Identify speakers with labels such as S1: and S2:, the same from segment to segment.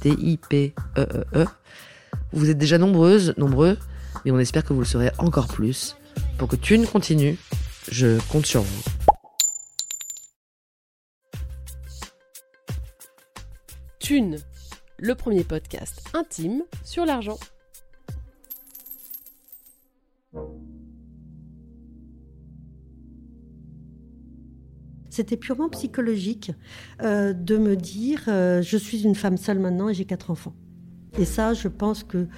S1: T-I-P-E-E-E. Vous êtes déjà nombreuses, nombreux, mais on espère que vous le serez encore plus. Pour que Thune continue, je compte sur vous.
S2: Thune, le premier podcast intime sur l'argent.
S3: C'était purement psychologique euh, de me dire euh, je suis une femme seule maintenant et j'ai quatre enfants. Et ça, je pense que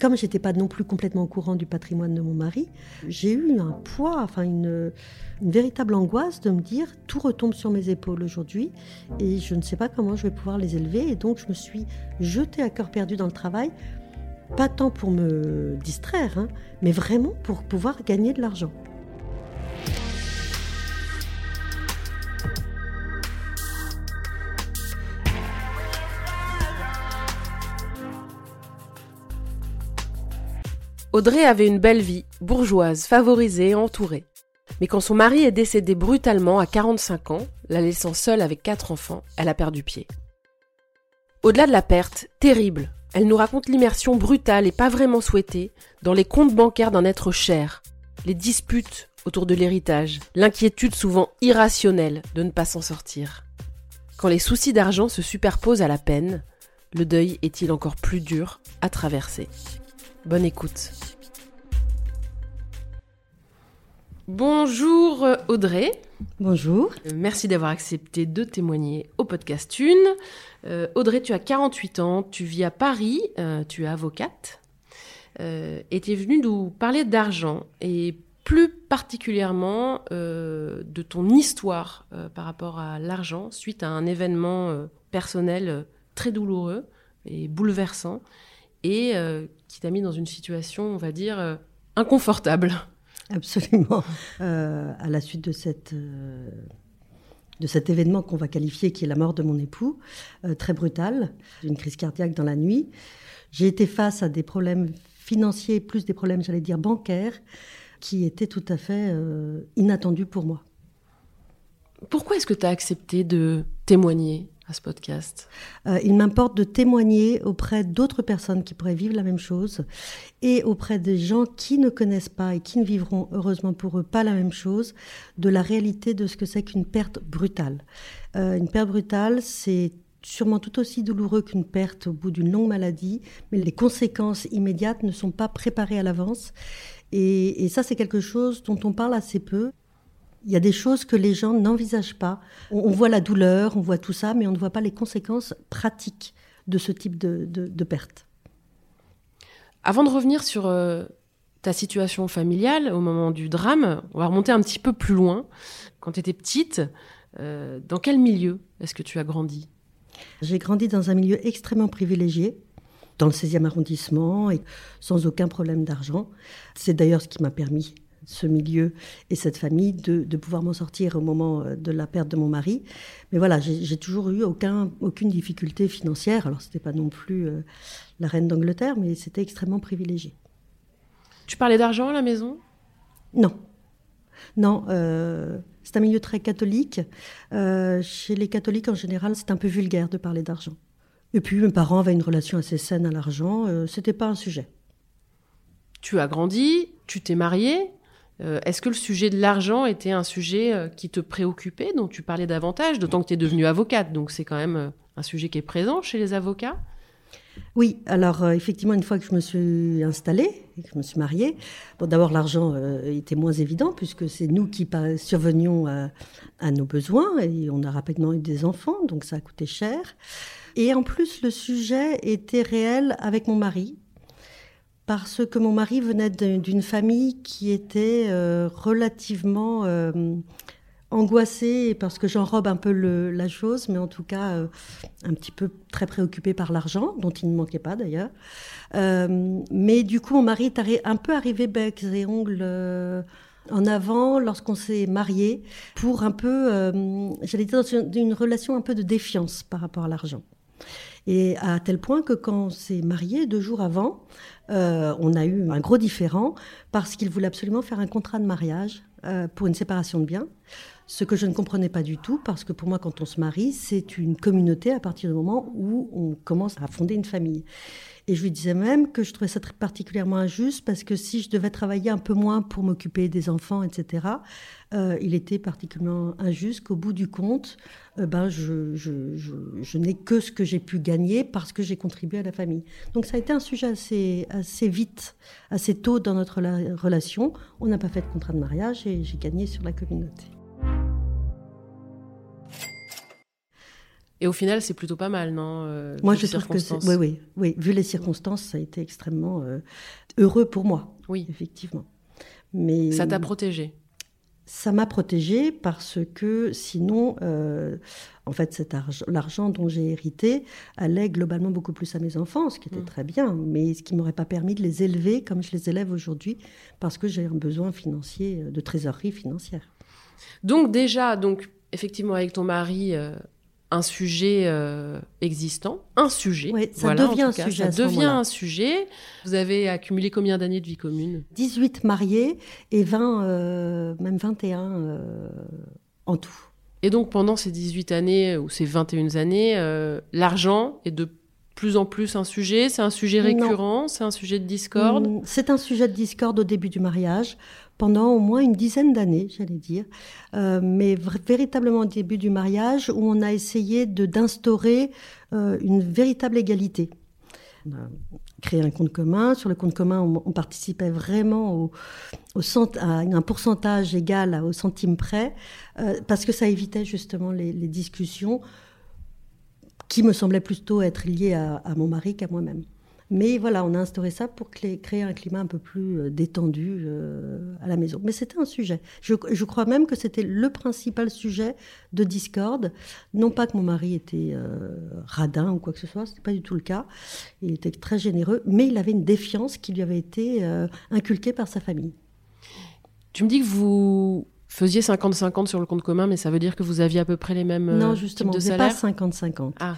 S3: comme j'étais pas non plus complètement au courant du patrimoine de mon mari, j'ai eu un poids, enfin une, une véritable angoisse de me dire tout retombe sur mes épaules aujourd'hui et je ne sais pas comment je vais pouvoir les élever. Et donc je me suis jetée à cœur perdu dans le travail, pas tant pour me distraire, hein, mais vraiment pour pouvoir gagner de l'argent.
S2: Audrey avait une belle vie, bourgeoise, favorisée et entourée. Mais quand son mari est décédé brutalement à 45 ans, la laissant seule avec quatre enfants, elle a perdu pied. Au-delà de la perte, terrible, elle nous raconte l'immersion brutale et pas vraiment souhaitée dans les comptes bancaires d'un être cher, les disputes autour de l'héritage, l'inquiétude souvent irrationnelle de ne pas s'en sortir. Quand les soucis d'argent se superposent à la peine, le deuil est-il encore plus dur à traverser? Bonne écoute. Bonjour euh, Audrey.
S3: Bonjour.
S2: Euh, Merci d'avoir accepté de témoigner au podcast Thune. Euh, Audrey, tu as 48 ans, tu vis à Paris, euh, tu es avocate euh, et tu es venue nous parler d'argent et plus particulièrement de ton histoire par rapport à l'argent suite à un événement personnel très douloureux et bouleversant et qui t'a mis dans une situation, on va dire, euh, inconfortable.
S3: Absolument. Euh, à la suite de, cette, euh, de cet événement qu'on va qualifier qui est la mort de mon époux, euh, très brutal, une crise cardiaque dans la nuit, j'ai été face à des problèmes financiers, plus des problèmes, j'allais dire, bancaires, qui étaient tout à fait inattendus pour moi.
S2: Pourquoi est-ce que tu as accepté de témoigner? À ce podcast
S3: Euh, il m'importe de témoigner auprès d'autres personnes qui pourraient vivre la même chose et auprès des gens qui ne connaissent pas et qui ne vivront heureusement pour eux pas la même chose, de la réalité de ce que c'est qu'une perte brutale. Euh, une perte brutale, c'est sûrement tout aussi douloureux qu'une perte au bout d'une longue maladie, mais les conséquences immédiates ne sont pas préparées à l'avance. Et, et ça, c'est quelque chose dont on parle assez peu. Il y a des choses que les gens n'envisagent pas. On, on voit la douleur, on voit tout ça, mais on ne voit pas les conséquences pratiques de ce type de, de, de perte.
S2: Avant de revenir sur euh, ta situation familiale au moment du drame, on va remonter un petit peu plus loin. Quand tu étais petite, euh, dans quel milieu est-ce que tu as grandi?
S3: J'ai grandi dans un milieu extrêmement privilégié, dans le 16e arrondissement, et sans aucun problème d'argent. C'est d'ailleurs ce qui m'a permis, ce milieu et cette famille, de, de pouvoir m'en sortir au moment euh, de la perte de mon mari. Mais voilà, j'ai toujours eu aucun, aucune difficulté financière. Alors, ce n'était pas non plus euh, la reine d'Angleterre, mais c'était extrêmement privilégié.
S2: Tu parlais d'argent à la maison?
S3: Non. Non, euh, c'est un milieu très catholique. Euh, chez les catholiques, en général, c'est un peu vulgaire de parler d'argent. Et puis, mes parents avaient une relation assez saine à l'argent. Euh, C'était pas un sujet.
S2: Tu as grandi, tu t'es mariée, Euh, est-ce que le sujet de l'argent était un sujet euh, qui te préoccupait, dont tu parlais davantage, d'autant que tu es devenue avocate, donc c'est quand même un sujet qui est présent chez les avocats?
S3: Oui, alors effectivement, une fois que je me suis installée et que je me suis mariée, d'abord l'argent était moins évident puisque c'est nous qui survenions à, à, nos besoins et on a rapidement eu des enfants, donc ça a coûté cher. Et en plus, le sujet était réel avec mon mari, parce que mon mari venait d'une famille qui était euh, relativement euh, angoissée, parce que j'enrobe un peu la chose, mais en tout cas euh, un petit peu très préoccupée par l'argent, dont il ne manquait pas d'ailleurs. mais du coup, mon mari est un peu arrivé bec et ongles en avant lorsqu'on s'est marié, pour un peu, j'allais dire, dans une relation un peu de défiance par rapport à l'argent. Et à tel point que quand on s'est marié, deux jours avant, euh, on a eu un gros différent parce qu'il voulait absolument faire un contrat de mariage euh, pour une séparation de biens. Ce que je ne comprenais pas du tout, parce que pour moi, quand on se marie, c'est une communauté à partir du moment où on commence à fonder une famille. Et je lui disais même que je trouvais ça particulièrement injuste parce que si je devais travailler un peu moins pour m'occuper des enfants, etc., euh, il était particulièrement injuste qu'au bout du compte, euh, ben, je, je, je, n'ai que ce que j'ai pu gagner parce que j'ai contribué à la famille. Donc ça a été un sujet assez, assez vite, assez tôt dans notre relation. On n'a pas fait de contrat de mariage et j'ai gagné sur la communauté.
S2: Et au final, c'est plutôt pas mal, non euh,
S3: Moi, je trouve que c'est. Oui, oui, oui. Vu les circonstances, ça a été extrêmement euh, heureux pour moi.
S2: Oui.
S3: Effectivement. Mais.
S2: Ça t'a protégé
S3: Ça m'a protégé parce que sinon, euh, en fait, cet argent, l'argent dont j'ai hérité allait globalement beaucoup plus à mes enfants, ce qui était mm. très bien, mais ce qui m'aurait pas permis de les élever comme je les élève aujourd'hui parce que j'ai un besoin financier, de trésorerie financière.
S2: Donc, déjà, donc, effectivement, avec ton mari un sujet euh, existant, un sujet.
S3: Oui, ça devient un sujet.
S2: Ça devient un sujet. Vous avez accumulé combien d'années de vie commune?
S3: 18 mariés et 20, euh, même 21 euh, en tout.
S2: Et donc pendant ces 18 années ou ces 21 années, l'argent est de plus en plus un sujet C'est un sujet récurrent C'est un sujet de discorde mm,
S3: C'est un sujet de discorde au début du mariage pendant au moins une dizaine d'années, j'allais dire, euh, mais véritablement au début du mariage, où on a essayé de d'instaurer euh, une véritable égalité. On a créé un compte commun. Sur le compte commun, on, participait vraiment au, au à un pourcentage égal au centime près, euh, parce que ça évitait justement les, les, discussions qui me semblaient plutôt être liées à, à mon mari qu'à moi-même. Mais voilà, on a instauré ça pour créer un climat un peu plus euh, détendu euh, à la maison. Mais c'était un sujet. Je, crois même que c'était le principal sujet de discorde. Non pas que mon mari était euh, radin ou quoi que ce soit, ce n'était pas du tout le cas. Il était très généreux, mais il avait une défiance qui lui avait été inculquée par sa famille.
S2: Tu me dis que vous faisiez 50-50 sur le compte commun, mais ça veut dire que vous aviez à peu près les mêmes
S3: non, justement,
S2: types de
S3: pas 50-50. Ah.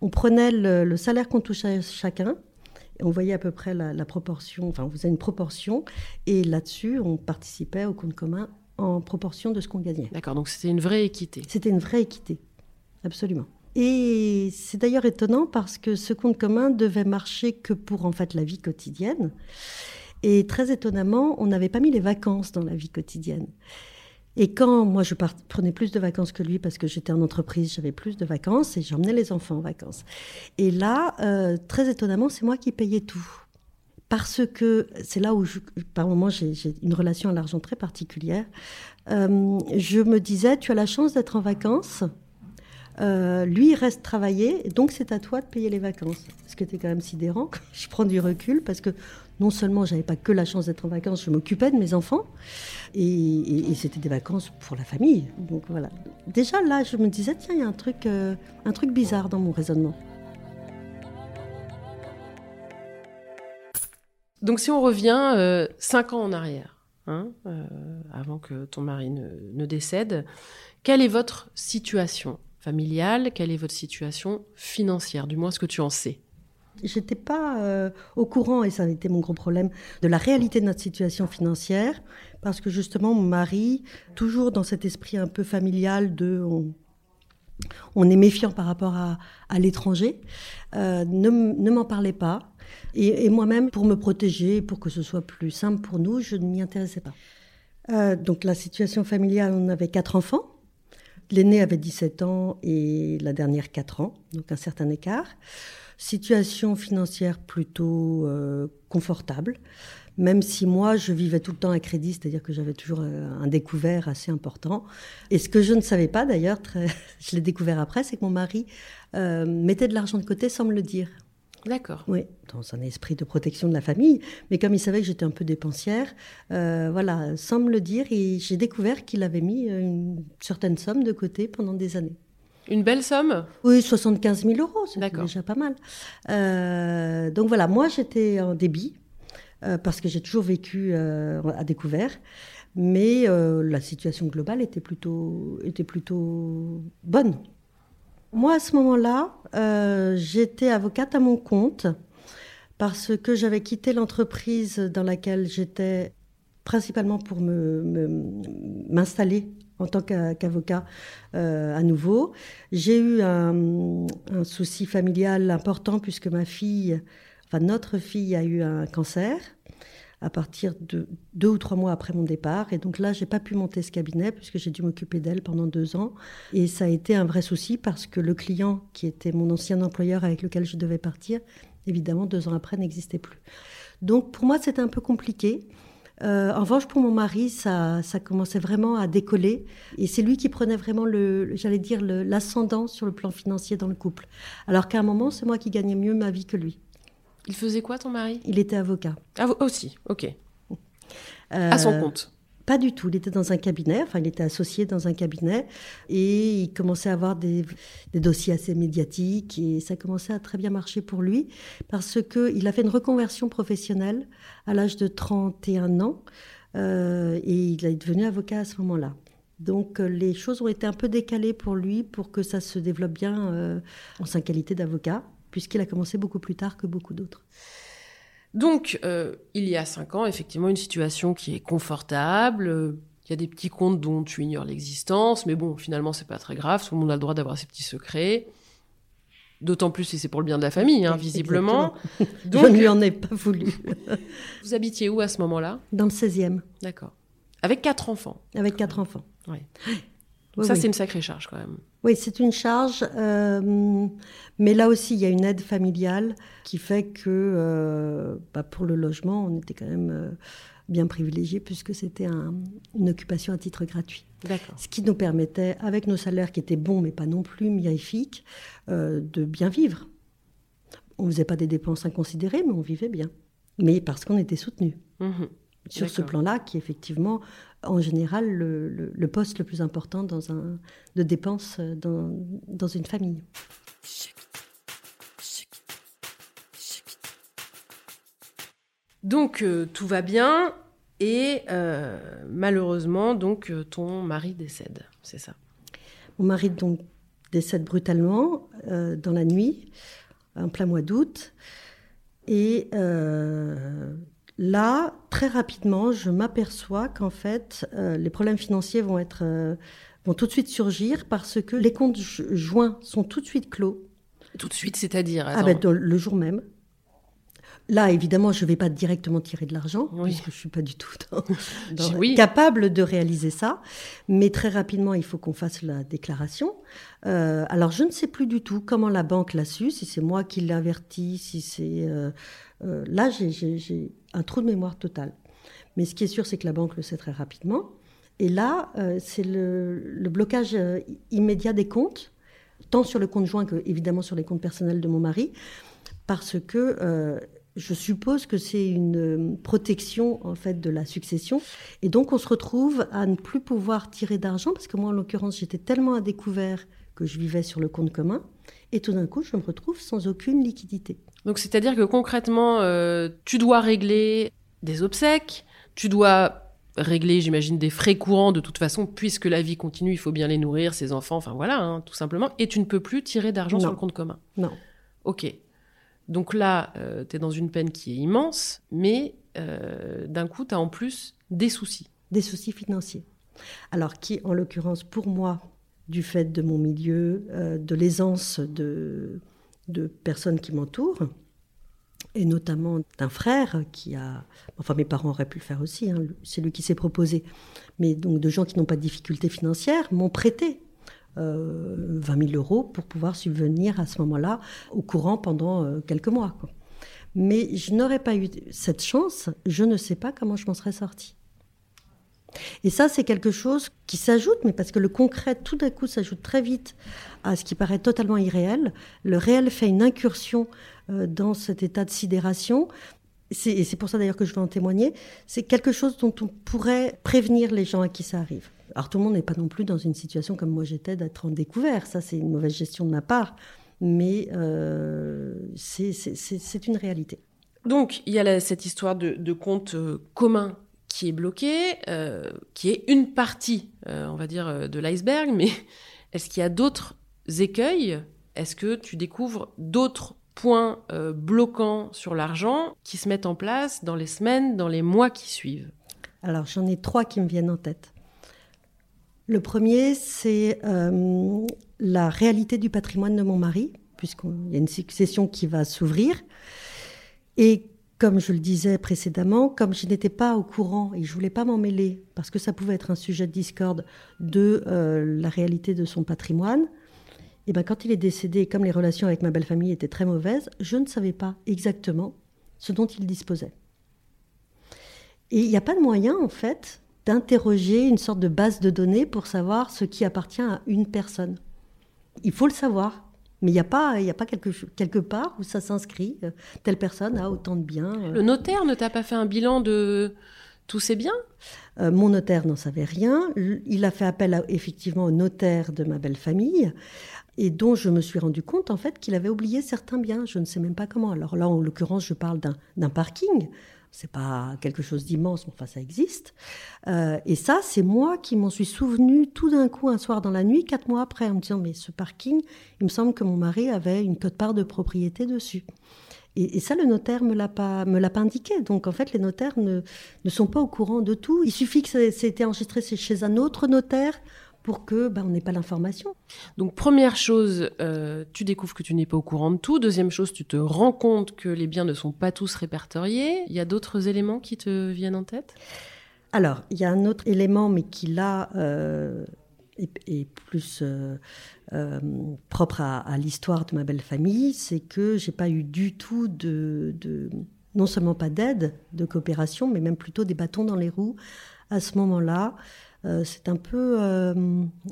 S3: On prenait le, le salaire qu'on touchait chacun on voyait à peu près la, proportion, enfin, on faisait une proportion, et là-dessus, on participait au compte commun en proportion de ce qu'on gagnait.
S2: D'accord, donc c'était une vraie équité.
S3: C'était une vraie équité, absolument. Et c'est d'ailleurs étonnant parce que ce compte commun devait marcher que pour en fait la vie quotidienne. Et très étonnamment, on n'avait pas mis les vacances dans la vie quotidienne. Et quand moi je prenais plus de vacances que lui parce que j'étais en entreprise, j'avais plus de vacances et j'emmenais les enfants en vacances. Et là, euh, très étonnamment, c'est moi qui payais tout. Parce que c'est là où, par moment, j'ai une relation à l'argent très particulière. Euh, je me disais, tu as la chance d'être en vacances. Euh, lui, il reste travailler, donc c'est à toi de payer les vacances. Ce qui était quand même sidérant. Je prends du recul parce que non seulement j'avais pas que la chance d'être en vacances, je m'occupais de mes enfants et, c'était des vacances pour la famille. Donc voilà. Déjà là, je me disais tiens, il y a un truc, euh, un truc bizarre dans mon raisonnement.
S2: Donc si on revient euh, cinq ans en arrière, hein, euh, avant que ton mari ne, ne décède, quelle est votre situation familiale? Quelle est votre situation financière? Du moins ce que tu en sais.
S3: J'étais pas euh, au courant, et ça a été mon gros problème, de la réalité de notre situation financière, parce que justement, mon mari, toujours dans cet esprit un peu familial de on, est méfiant par rapport à, l'étranger, euh, ne, m'en parlait pas. Et, moi-même, pour me protéger, pour que ce soit plus simple pour nous, je ne m'y intéressais pas. Euh, donc la situation familiale, on avait quatre enfants. L'aîné avait 17 ans et la dernière 4 ans, donc un certain écart. Situation financière plutôt euh, confortable, même si moi je vivais tout le temps à crédit, c'est-à-dire que j'avais toujours euh, un découvert assez important. Et ce que je ne savais pas d'ailleurs, très... je l'ai découvert après, c'est que mon mari euh, mettait de l'argent de côté sans me le dire.
S2: D'accord.
S3: Oui, dans un esprit de protection de la famille. Mais comme il savait que j'étais un peu dépensière, euh, voilà, sans me le dire, j'ai découvert qu'il avait mis une certaine somme de côté pendant des années.
S2: Une belle somme
S3: Oui, 75 000 euros, c'est déjà pas mal. Euh, donc voilà, moi j'étais en débit, euh, parce que j'ai toujours vécu euh, à découvert, mais la situation globale était plutôt, était plutôt bonne. Moi, à ce moment-là, j'étais avocate à mon compte parce que j'avais quitté l'entreprise dans laquelle j'étais principalement pour me- me- m'installer en tant qu'a- qu'avocat euh, à nouveau. J'ai eu un, un souci familial important puisque ma fille, enfin notre fille a eu un cancer à partir de deux ou trois mois après mon départ. Et donc là, j'ai pas pu monter ce cabinet puisque j'ai dû m'occuper d'elle pendant deux ans. Et ça a été un vrai souci parce que le client, qui était mon ancien employeur avec lequel je devais partir, évidemment, deux ans après, n'existait plus. Donc pour moi, c'était un peu compliqué. Euh, en revanche, pour mon mari, ça, ça commençait vraiment à décoller. Et c'est lui qui prenait vraiment, le, j'allais dire, l'ascendant sur le plan financier dans le couple. Alors qu'à un moment, c'est moi qui gagnais mieux ma vie que lui.
S2: Il faisait quoi ton mari?
S3: Il était avocat.
S2: Ah, aussi, ok.
S3: Euh,
S2: À son compte.
S3: Pas du tout. Il était dans un cabinet, enfin, il était associé dans un cabinet et il commençait à avoir des, dossiers assez médiatiques et ça commençait à très bien marcher pour lui parce qu'il a fait une reconversion professionnelle à l'âge de 31 ans euh, et il est devenu avocat à ce moment-là. Donc euh, les choses ont été un peu décalées pour lui pour que ça se développe bien euh, en sa qualité d'avocat puisqu'il a commencé beaucoup plus tard que beaucoup d'autres.
S2: Donc, euh, il y a cinq ans, effectivement, une situation qui est confortable. euh, Il y a des petits comptes dont tu ignores l'existence, mais bon, finalement, c'est pas très grave. Tout le monde a le droit d'avoir ses petits secrets. D'autant plus si c'est pour le bien de la famille, hein, visiblement.
S3: Je ne lui
S2: Donc,
S3: en ai pas voulu.
S2: vous habitiez où à ce moment-là?
S3: Dans le 16e,
S2: D'accord. Avec quatre enfants.
S3: avec quatre enfants. Oui,
S2: ça,
S3: oui.
S2: c'est une sacrée charge quand même.
S3: Oui, c'est une charge, euh, mais là aussi, il y a une aide familiale qui fait que euh, bah, pour le logement, on était quand même euh, bien privilégiés puisque c'était un- une occupation à titre gratuit. Ce qui nous permettait, avec nos salaires qui étaient bons mais pas non plus mirifiques, euh, de bien vivre. On ne faisait pas des dépenses inconsidérées, mais on vivait bien. Mais parce qu'on était soutenus
S2: Mhm.
S3: sur ce plan-là, qui effectivement, en général, le, le- le poste le plus important dans un, de dépenses euh, dans, dans une famille.
S2: Donc, euh, tout va bien. Et euh, malheureusement, donc, ton mari décède. C'est ça?
S3: Mon mari donc décède brutalement euh, dans la nuit, en plein mois d'août. Et là, très rapidement, je m'aperçois qu'en fait, euh, les problèmes financiers vont, être, euh, vont tout de suite surgir parce que les comptes jo- joints sont tout de suite clos.
S2: Tout de suite, c'est-à-dire.
S3: Ah ben, le jour même. Là, évidemment, je ne vais pas directement tirer de l'argent,
S2: Oui.
S3: puisque je ne suis pas du tout dans- dans-
S2: Oui.
S3: capable de réaliser ça. Mais très rapidement, il faut qu'on fasse la déclaration. Euh, alors, je ne sais plus du tout comment la banque l'a su, si c'est moi qui l'ai averti, si c'est... euh, euh, là, j'ai un trou de mémoire total. Mais ce qui est sûr, c'est que la banque le sait très rapidement. Et là, euh, c'est le, blocage euh, immédiat des comptes, tant sur le compte joint que évidemment sur les comptes personnels de mon mari, parce que euh, je suppose que c'est une protection en fait de la succession, et donc on se retrouve à ne plus pouvoir tirer d'argent, parce que moi en l'occurrence j'étais tellement à découvert que je vivais sur le compte commun, et tout d'un coup je me retrouve sans aucune liquidité.
S2: Donc, c'est-à-dire que concrètement, euh, tu dois régler des obsèques, tu dois régler, j'imagine, des frais courants de toute façon, puisque la vie continue, il faut bien les nourrir, ses enfants, enfin voilà, hein, tout simplement. Et tu ne peux plus tirer d'argent sur le compte commun.
S3: Non.
S2: Ok. Donc là, tu es dans une peine qui est immense, mais euh, d'un coup, tu as en plus des soucis.
S3: des soucis financiers. Alors qui, en l'occurrence, pour moi, du fait de mon milieu, euh, de l'aisance de, personnes qui m'entourent, et notamment d'un frère qui a, enfin mes parents auraient pu le faire aussi, hein, c'est lui qui s'est proposé, mais donc de gens qui n'ont pas de difficultés financières m'ont prêté euh, 20 000 euros pour pouvoir subvenir à ce moment-là au courant pendant euh, quelques mois. Mais je n'aurais pas eu cette chance, je ne sais pas comment je m'en serais sortie. Et ça, c'est quelque chose qui s'ajoute, mais parce que le concret, tout d'un coup, s'ajoute très vite à ce qui paraît totalement irréel. Le réel fait une incursion euh, dans cet état de sidération. Et c'est pour ça d'ailleurs que je veux en témoigner. C'est quelque chose dont on pourrait prévenir les gens à qui ça arrive. Alors tout le monde n'est pas non plus dans une situation comme moi j'étais d'être en découvert. Ça, c'est une mauvaise gestion de ma part. Mais euh, c'est une réalité.
S2: Donc, il y a cette histoire de, compte euh, commun qui est bloqué, euh, qui est une partie, on va dire, de l'iceberg. Mais est-ce qu'il y a d'autres écueils? Est-ce que tu découvres d'autres points bloquants sur l'argent qui se mettent en place dans les semaines, dans les mois qui suivent?
S3: Alors, j'en ai trois qui me viennent en tête. Le premier, c'est euh, la réalité du patrimoine de mon mari, puisqu'il y a une succession qui va s'ouvrir. Et comme je le disais précédemment, comme je n'étais pas au courant et je voulais pas m'en mêler, parce que ça pouvait être un sujet de discorde de euh, la réalité de son patrimoine, et ben quand il est décédé, comme les relations avec ma belle famille étaient très mauvaises, je ne savais pas exactement ce dont il disposait. Et il n'y a pas de moyen, en fait, d'interroger une sorte de base de données pour savoir ce qui appartient à une personne. Il faut le savoir. Mais il n'y a pas, y a pas quelque, quelque part où ça s'inscrit. Euh, telle personne a autant de biens.
S2: Euh. Le notaire ne t'a pas fait un bilan de tous ces biens?
S3: Euh, Mon notaire n'en savait rien. Il a fait appel effectivement au notaire de ma belle famille et dont je me suis rendu compte en fait qu'il avait oublié certains biens. Je ne sais même pas comment. Alors là, en l'occurrence, je parle d'un parking c'est pas quelque chose d'immense, mais enfin ça existe. Euh, et ça, c'est moi qui m'en suis souvenu tout d'un coup un soir dans la nuit, quatre mois après, en me disant mais ce parking, il me semble que mon mari avait une cote-part de propriété dessus. Et, ça, le notaire me l'a pas me l'a pas indiqué. Donc en fait, les notaires ne, ne sont pas au courant de tout. Il suffit que ça ait été enregistré chez un autre notaire pour que on n'ait pas l'information.
S2: Donc première chose, euh, tu découvres que tu n'es pas au courant de tout. Deuxième chose, tu te rends compte que les biens ne sont pas tous répertoriés. Il y a d'autres éléments qui te viennent en tête?
S3: Alors, il y a un autre élément, mais qui là euh, est, plus euh, propre à, l'histoire de ma belle famille, c'est que j'ai pas eu du tout de, de non seulement pas d'aide, de coopération, mais même plutôt des bâtons dans les roues à ce moment-là. Euh, c'est un peu euh,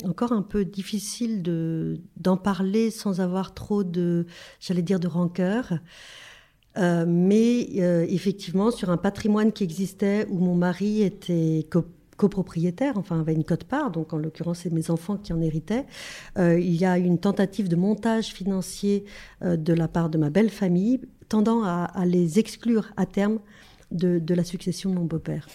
S3: encore un peu difficile de d'en parler sans avoir trop de, j'allais dire, de rancœur. Euh, mais effectivement, sur un patrimoine qui existait où mon mari était copropriétaire, enfin avait une cote-part, donc en l'occurrence c'est mes enfants qui en héritaient. il y a une tentative de montage financier de la part de ma belle famille, tendant à, les exclure à terme de la succession de mon beau-père.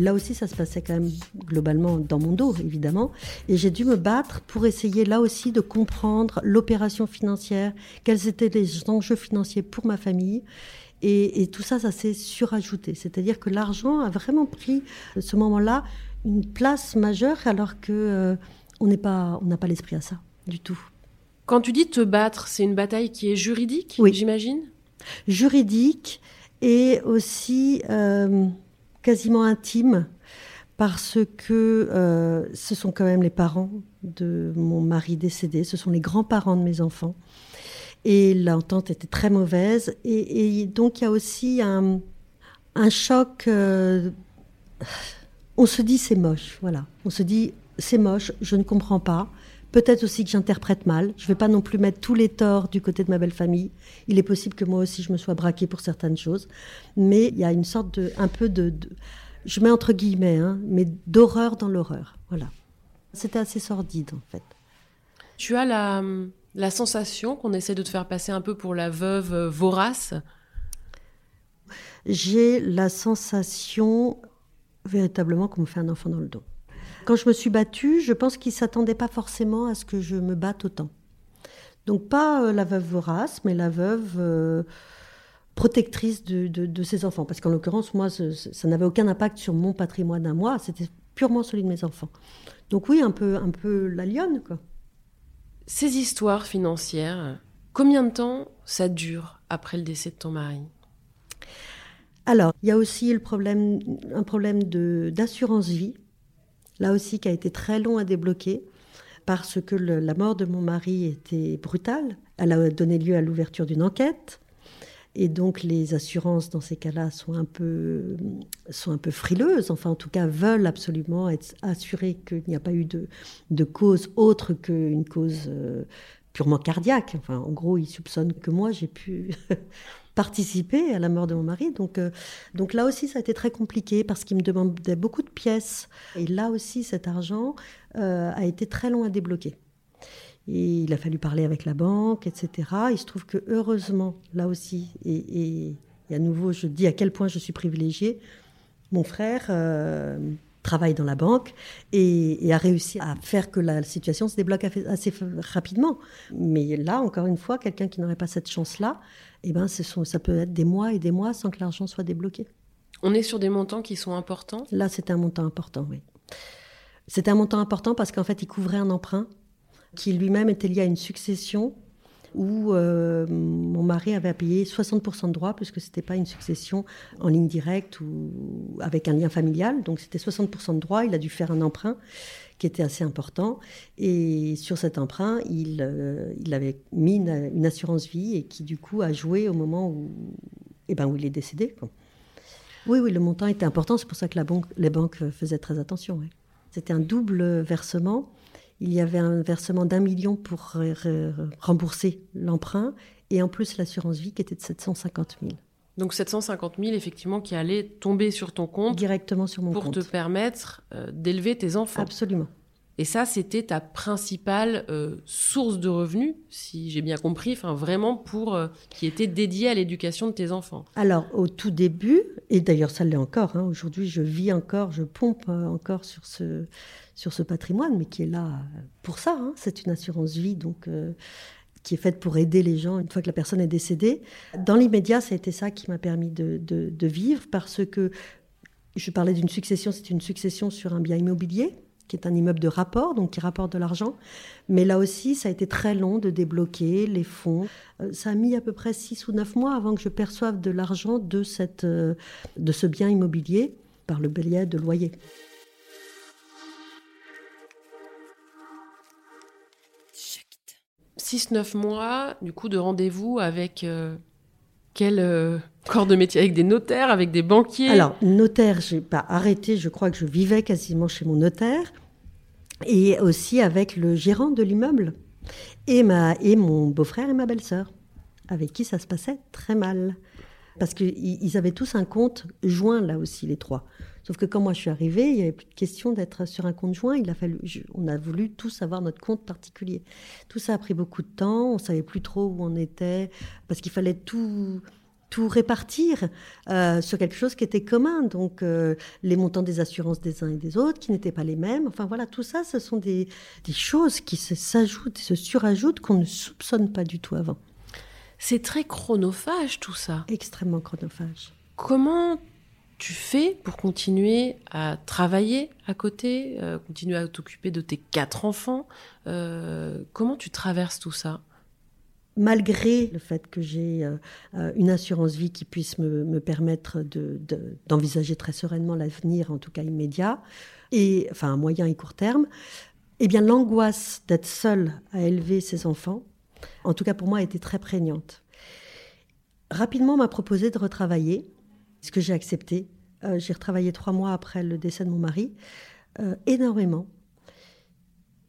S3: Là aussi, ça se passait quand même globalement dans mon dos, évidemment. Et j'ai dû me battre pour essayer là aussi de comprendre l'opération financière, quels étaient les enjeux financiers pour ma famille. Et, tout ça, ça s'est surajouté. C'est-à-dire que l'argent a vraiment pris, à ce moment-là, une place majeure, alors que euh, on n'est pas, on n'a pas l'esprit à ça du tout.
S2: Quand tu dis te battre, c'est une bataille qui est juridique,
S3: oui.
S2: j'imagine?
S3: Juridique et aussi euh, quasiment intime parce que euh, ce sont quand même les parents de mon mari décédé, ce sont les grands-parents de mes enfants. Et l'entente était très mauvaise. Et, donc il y a aussi un, choc. Euh, on se dit c'est moche, voilà. On se dit c'est moche, je ne comprends pas. Peut-être aussi que j'interprète mal. Je ne vais pas non plus mettre tous les torts du côté de ma belle famille. Il est possible que moi aussi je me sois braquée pour certaines choses. Mais il y a une sorte de, un peu de, je mets entre guillemets, hein, mais d'horreur dans l'horreur. Voilà. C'était assez sordide en fait.
S2: Tu as la, la sensation qu'on essaie de te faire passer un peu pour la veuve euh, vorace?
S3: J'ai la sensation véritablement qu'on me fait un enfant dans le dos. Quand je me suis battue, je pense qu'ils ne s'attendaient pas forcément à ce que je me batte autant. Donc pas euh, la veuve vorace, mais la veuve euh, protectrice de, ses enfants. Parce qu'en l'occurrence, moi, ça, n'avait aucun impact sur mon patrimoine à moi, c'était purement celui de mes enfants. Donc oui, un peu, un peu la lionne, quoi.
S2: Ces histoires financières, combien de temps ça dure après le décès de ton mari?
S3: Alors, il y a aussi le problème, un problème d'assurance vie, là aussi qui a été très long à débloquer parce que la mort de mon mari était brutale. Elle a donné lieu à l'ouverture d'une enquête. Et donc les assurances dans ces cas-là sont un peu sont un peu frileuses, enfin en tout cas veulent absolument être assurées qu'il n'y a pas eu de, de cause autre qu'une cause euh, purement cardiaque. Enfin en gros ils soupçonnent que moi j'ai pu participer à la mort de mon mari. Donc, euh, donc là aussi, ça a été très compliqué parce qu'il me demandait beaucoup de pièces. Et là aussi, cet argent euh, a été très long à débloquer. Et il a fallu parler avec la banque, etc. Il se trouve que heureusement, là aussi, et, et, à nouveau, je dis à quel point je suis privilégiée, mon frère euh, travaille dans la banque et, et, a réussi à faire que la situation se débloque assez rapidement. Mais là, encore une fois, quelqu'un qui n'aurait pas cette chance-là, eh ben, ce sont, ça peut être des mois et des mois sans que l'argent soit débloqué.
S2: On est sur des montants qui sont importants?
S3: Là, c'est un montant important, oui. C'est un montant important parce qu'en fait, il couvrait un emprunt qui lui-même était lié à une succession où euh, mon mari avait à payer 60% de droits, puisque ce n'était pas une succession en ligne directe ou avec un lien familial. Donc c'était 60% de droits. Il a dû faire un emprunt qui était assez important. Et sur cet emprunt, il, euh, avait mis une, assurance vie et qui du coup a joué au moment où, eh ben, où il est décédé. Oui, oui, le montant était important. C'est pour ça que les banques faisaient très attention. C'était un double versement il y avait un versement d'un million pour rembourser l'emprunt et en plus l'assurance vie qui était de 750 000.
S2: Donc 750 000 effectivement qui allait tomber sur ton compte
S3: directement sur mon
S2: pour
S3: compte
S2: pour te permettre euh, d'élever tes enfants.
S3: Absolument.
S2: Et ça, c'était ta principale euh, source de revenus, si j'ai bien compris, enfin vraiment pour euh, qui était dédiée à l'éducation de tes enfants.
S3: Alors au tout début, et d'ailleurs ça l'est encore. Hein, Aujourd'hui, je vis encore, je pompe encore sur ce sur ce patrimoine, mais qui est là pour ça. Hein. C'est une assurance vie, donc euh, qui est faite pour aider les gens une fois que la personne est décédée. Dans l'immédiat, ça a été ça qui m'a permis de, vivre, parce que je parlais d'une succession, c'est une succession sur un bien immobilier qui est un immeuble de rapport, donc qui rapporte de l'argent. Mais là aussi, ça a été très long de débloquer les fonds. Euh, ça a mis à peu près six ou neuf mois avant que je perçoive de l'argent de, cette, euh, de ce bien immobilier par le billet de loyer.
S2: Six, neuf mois, du coup, de rendez-vous avec euh, quel euh, corps de métier? Avec des notaires, avec des banquiers?
S3: Alors, notaire, j'ai pas arrêté. Je crois que je vivais quasiment chez mon notaire. Et aussi avec le gérant de l'immeuble. Et, et mon beau-frère et ma belle-sœur, avec qui ça se passait très mal. Parce qu'ils avaient tous un compte joint, là aussi, les trois. Sauf que quand moi je suis arrivée, il n'y avait plus de question d'être sur un compte joint. Il a fallu, je, on a voulu tous avoir notre compte particulier. Tout ça a pris beaucoup de temps. On savait plus trop où on était parce qu'il fallait tout tout répartir euh, sur quelque chose qui était commun. Donc, euh, les montants des assurances des uns et des autres qui n'étaient pas les mêmes. Enfin, voilà, tout ça, ce sont des, des choses qui s'ajoutent, se surajoutent, qu'on ne soupçonne pas du tout avant.
S2: C'est très chronophage, tout ça.
S3: Extrêmement chronophage.
S2: Comment tu fais pour continuer à travailler à côté, euh, continuer à t'occuper de tes quatre enfants euh, Comment tu traverses tout ça?
S3: Malgré le fait que j'ai euh, une assurance vie qui puisse me, me permettre d'envisager de, très sereinement l'avenir, en tout cas immédiat, et enfin à moyen et court terme, eh bien l'angoisse d'être seule à élever ses enfants, en tout cas pour moi, a été très prégnante. Rapidement, on m'a proposé de retravailler ce que j'ai accepté. Euh, j'ai retravaillé trois mois après le décès de mon mari, euh, énormément,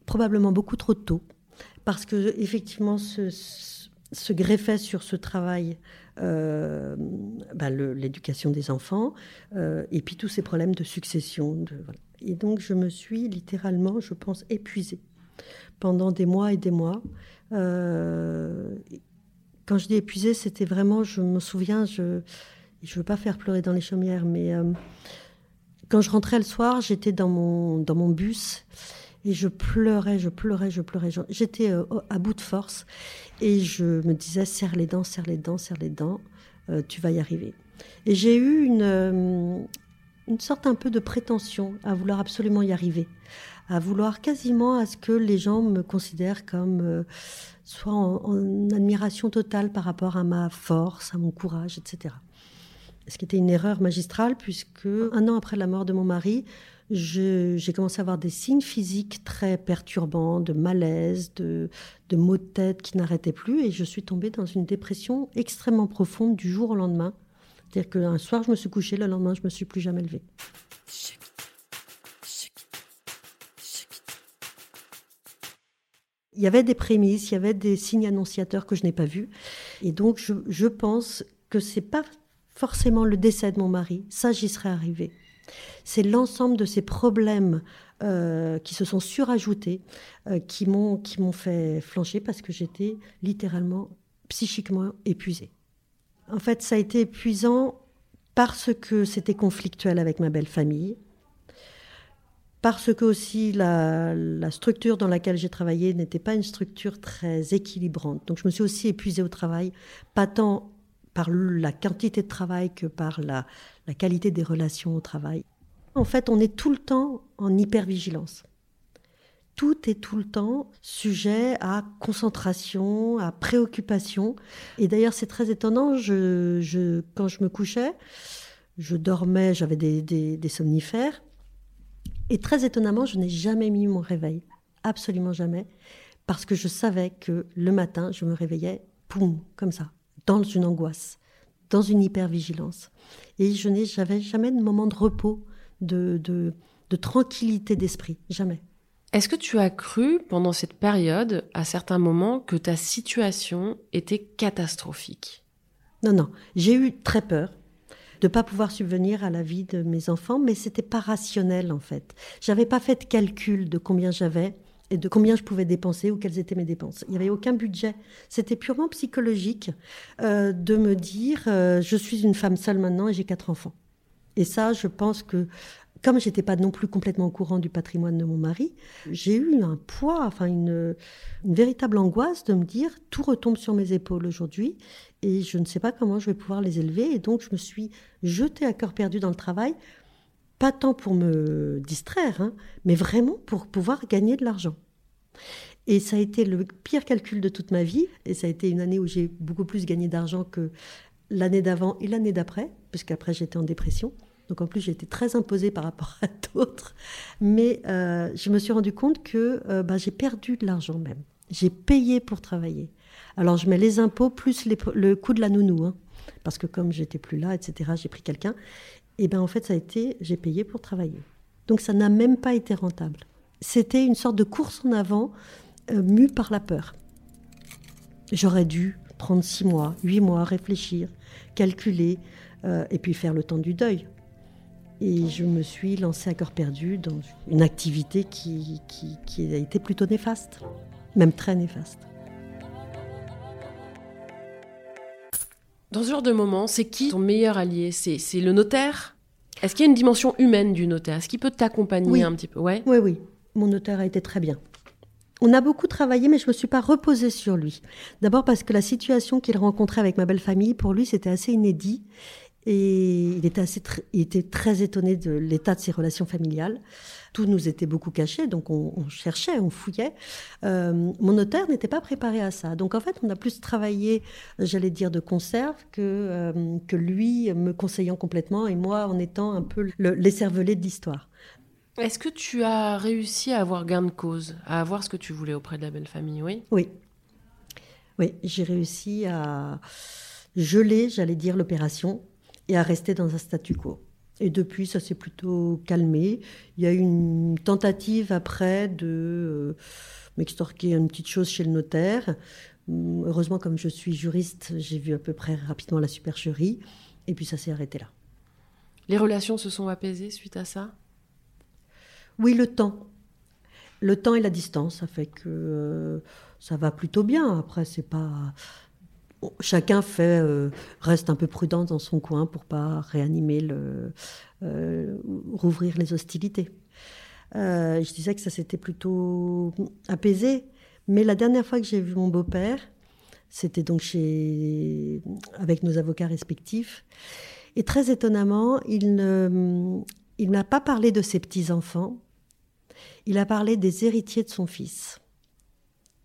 S3: probablement beaucoup trop tôt, parce que effectivement, ce, se greffait sur ce travail euh, bah, l'éducation des enfants et puis tous ces problèmes de succession. Et donc, je me suis littéralement, je pense, épuisée pendant des mois et des mois. Quand je dis épuisée, c'était vraiment, je me souviens, je je veux pas faire pleurer dans les chaumières, mais euh, quand je rentrais le soir, j'étais dans mon, dans mon bus et je pleurais, je pleurais, je pleurais. J'étais euh, à bout de force et je me disais serre les dents, serre les dents, serre les dents, euh, tu vas y arriver. Et j'ai eu une, une sorte un peu de prétention à vouloir absolument y arriver, à vouloir quasiment à ce que les gens me considèrent comme soit en, admiration totale par rapport à ma force, à mon courage, etc. Ce qui était une erreur magistrale puisque un an après la mort de mon mari, j'ai commencé à avoir des signes physiques très perturbants, de malaise, de, maux de tête qui n'arrêtaient plus et je suis tombée dans une dépression extrêmement profonde du jour au lendemain. C'est-à-dire qu'un soir, je me suis couchée, le lendemain, je me suis plus jamais levée. il y avait des prémices, il y avait des signes annonciateurs que je n'ai pas vus. Et donc, je, pense que c'est pas forcément le décès de mon mari, ça j'y serais arrivée. C'est l'ensemble de ces problèmes euh, qui se sont surajoutés, euh, qui m'ont qui m'ont fait flancher parce que j'étais littéralement psychiquement épuisée. En fait, ça a été épuisant parce que c'était conflictuel avec ma belle famille, parce que aussi la, structure dans laquelle j'ai travaillé n'était pas une structure très équilibrante. Donc je me suis aussi épuisée au travail, pas tant par la quantité de travail que par la, la qualité des relations au travail. En fait, on est tout le temps en hypervigilance. Tout est tout le temps sujet à concentration, à préoccupation. Et d'ailleurs, c'est très étonnant. Quand je me couchais, je dormais, j'avais des, des somnifères. Et très étonnamment, je n'ai jamais mis mon réveil, absolument jamais, parce que je savais que le matin, je me réveillais, poum, comme ça, dans une angoisse, dans une hypervigilance. Et je n'ai jamais de moment de repos, de, de, de tranquillité d'esprit, jamais.
S2: Est-ce que tu as cru pendant cette période, à certains moments, que ta situation était catastrophique?
S3: Non, non, j'ai eu très peur de pas pouvoir subvenir à la vie de mes enfants, mais c'était pas rationnel en fait. J'avais pas fait de calcul de combien j'avais et de combien je pouvais dépenser ou quelles étaient mes dépenses. Il n'y avait aucun budget. C'était purement psychologique euh, de me dire euh, je suis une femme seule maintenant et j'ai quatre enfants. Et ça, je pense que comme j'étais pas non plus complètement au courant du patrimoine de mon mari, j'ai eu un poids, enfin une, une, véritable angoisse de me dire tout retombe sur mes épaules aujourd'hui et je ne sais pas comment je vais pouvoir les élever. Et donc je me suis jetée à cœur perdu dans le travail, pas tant pour me distraire, hein, mais vraiment pour pouvoir gagner de l'argent. Et ça a été le pire calcul de toute ma vie. Et ça a été une année où j'ai beaucoup plus gagné d'argent que l'année d'avant et l'année d'après, puisqu'après j'étais en dépression. Donc en plus, j'ai été très imposée par rapport à d'autres. Mais euh, je me suis rendu compte que euh, bah, j'ai perdu de l'argent même. J'ai payé pour travailler. Alors je mets les impôts plus le coût de la nounou. Hein. parce que comme j'étais plus là, etc., j'ai pris quelqu'un. Et bien en fait, ça a été, j'ai payé pour travailler. Donc ça n'a même pas été rentable. C'était une sorte de course en avant euh, mue par la peur. J'aurais dû prendre six mois, huit mois, réfléchir, calculer, et puis faire le temps du deuil. Et je me suis lancée à cœur perdu dans une activité qui, a été plutôt néfaste, même très néfaste.
S2: Dans ce genre de moment, c'est qui ton meilleur allié? C'est le notaire? Est-ce qu'il y a une dimension humaine du notaire? Est-ce qu'il peut t'accompagner un petit peu?
S3: Ouais Oui, oui. Mon notaire a été très bien. On a beaucoup travaillé, mais je ne me suis pas reposée sur lui. D'abord parce que la situation qu'il rencontrait avec ma belle famille, pour lui, c'était assez inédit. Et il était, assez était très étonné de l'état de ses relations familiales. Tout nous était beaucoup caché, donc on, cherchait, on fouillait. Euh, mon notaire n'était pas préparé à ça. Donc en fait, on a plus travaillé, j'allais dire, de conserve que, euh, que lui me conseillant complètement et moi en étant un peu l'écervelé de l'histoire.
S2: Est-ce que tu as réussi à avoir gain de cause, à avoir ce que tu voulais auprès de la belle famille, oui
S3: Oui. Oui, j'ai réussi à geler, j'allais dire, l'opération et à rester dans un statu quo. Et depuis, ça s'est plutôt calmé. Il y a eu une tentative après de euh, m'extorquer une petite chose chez le notaire. Hum, heureusement, comme je suis juriste, j'ai vu à peu près rapidement la supercherie. Et puis ça s'est arrêté là.
S2: Les relations se sont apaisées suite à ça?
S3: Oui, le temps. Le temps et la distance, ça fait que euh, ça va plutôt bien. Après, c'est pas chacun euh, reste un peu prudent dans son coin pour pas réanimer le, euh, rouvrir les hostilités. Euh, je disais que ça s'était plutôt apaisé, mais la dernière fois que j'ai vu mon beau-père, c'était donc chez, avec nos avocats respectifs, et très étonnamment, il ne, il n'a pas parlé de ses petits enfants, il a parlé des héritiers de son fils.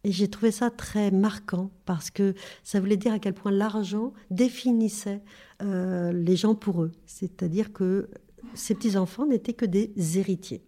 S3: Et j'ai trouvé ça très marquant parce que ça voulait dire à quel point l'argent définissait euh, les gens pour eux. C'est-à-dire que ces petits-enfants n'étaient que des héritiers.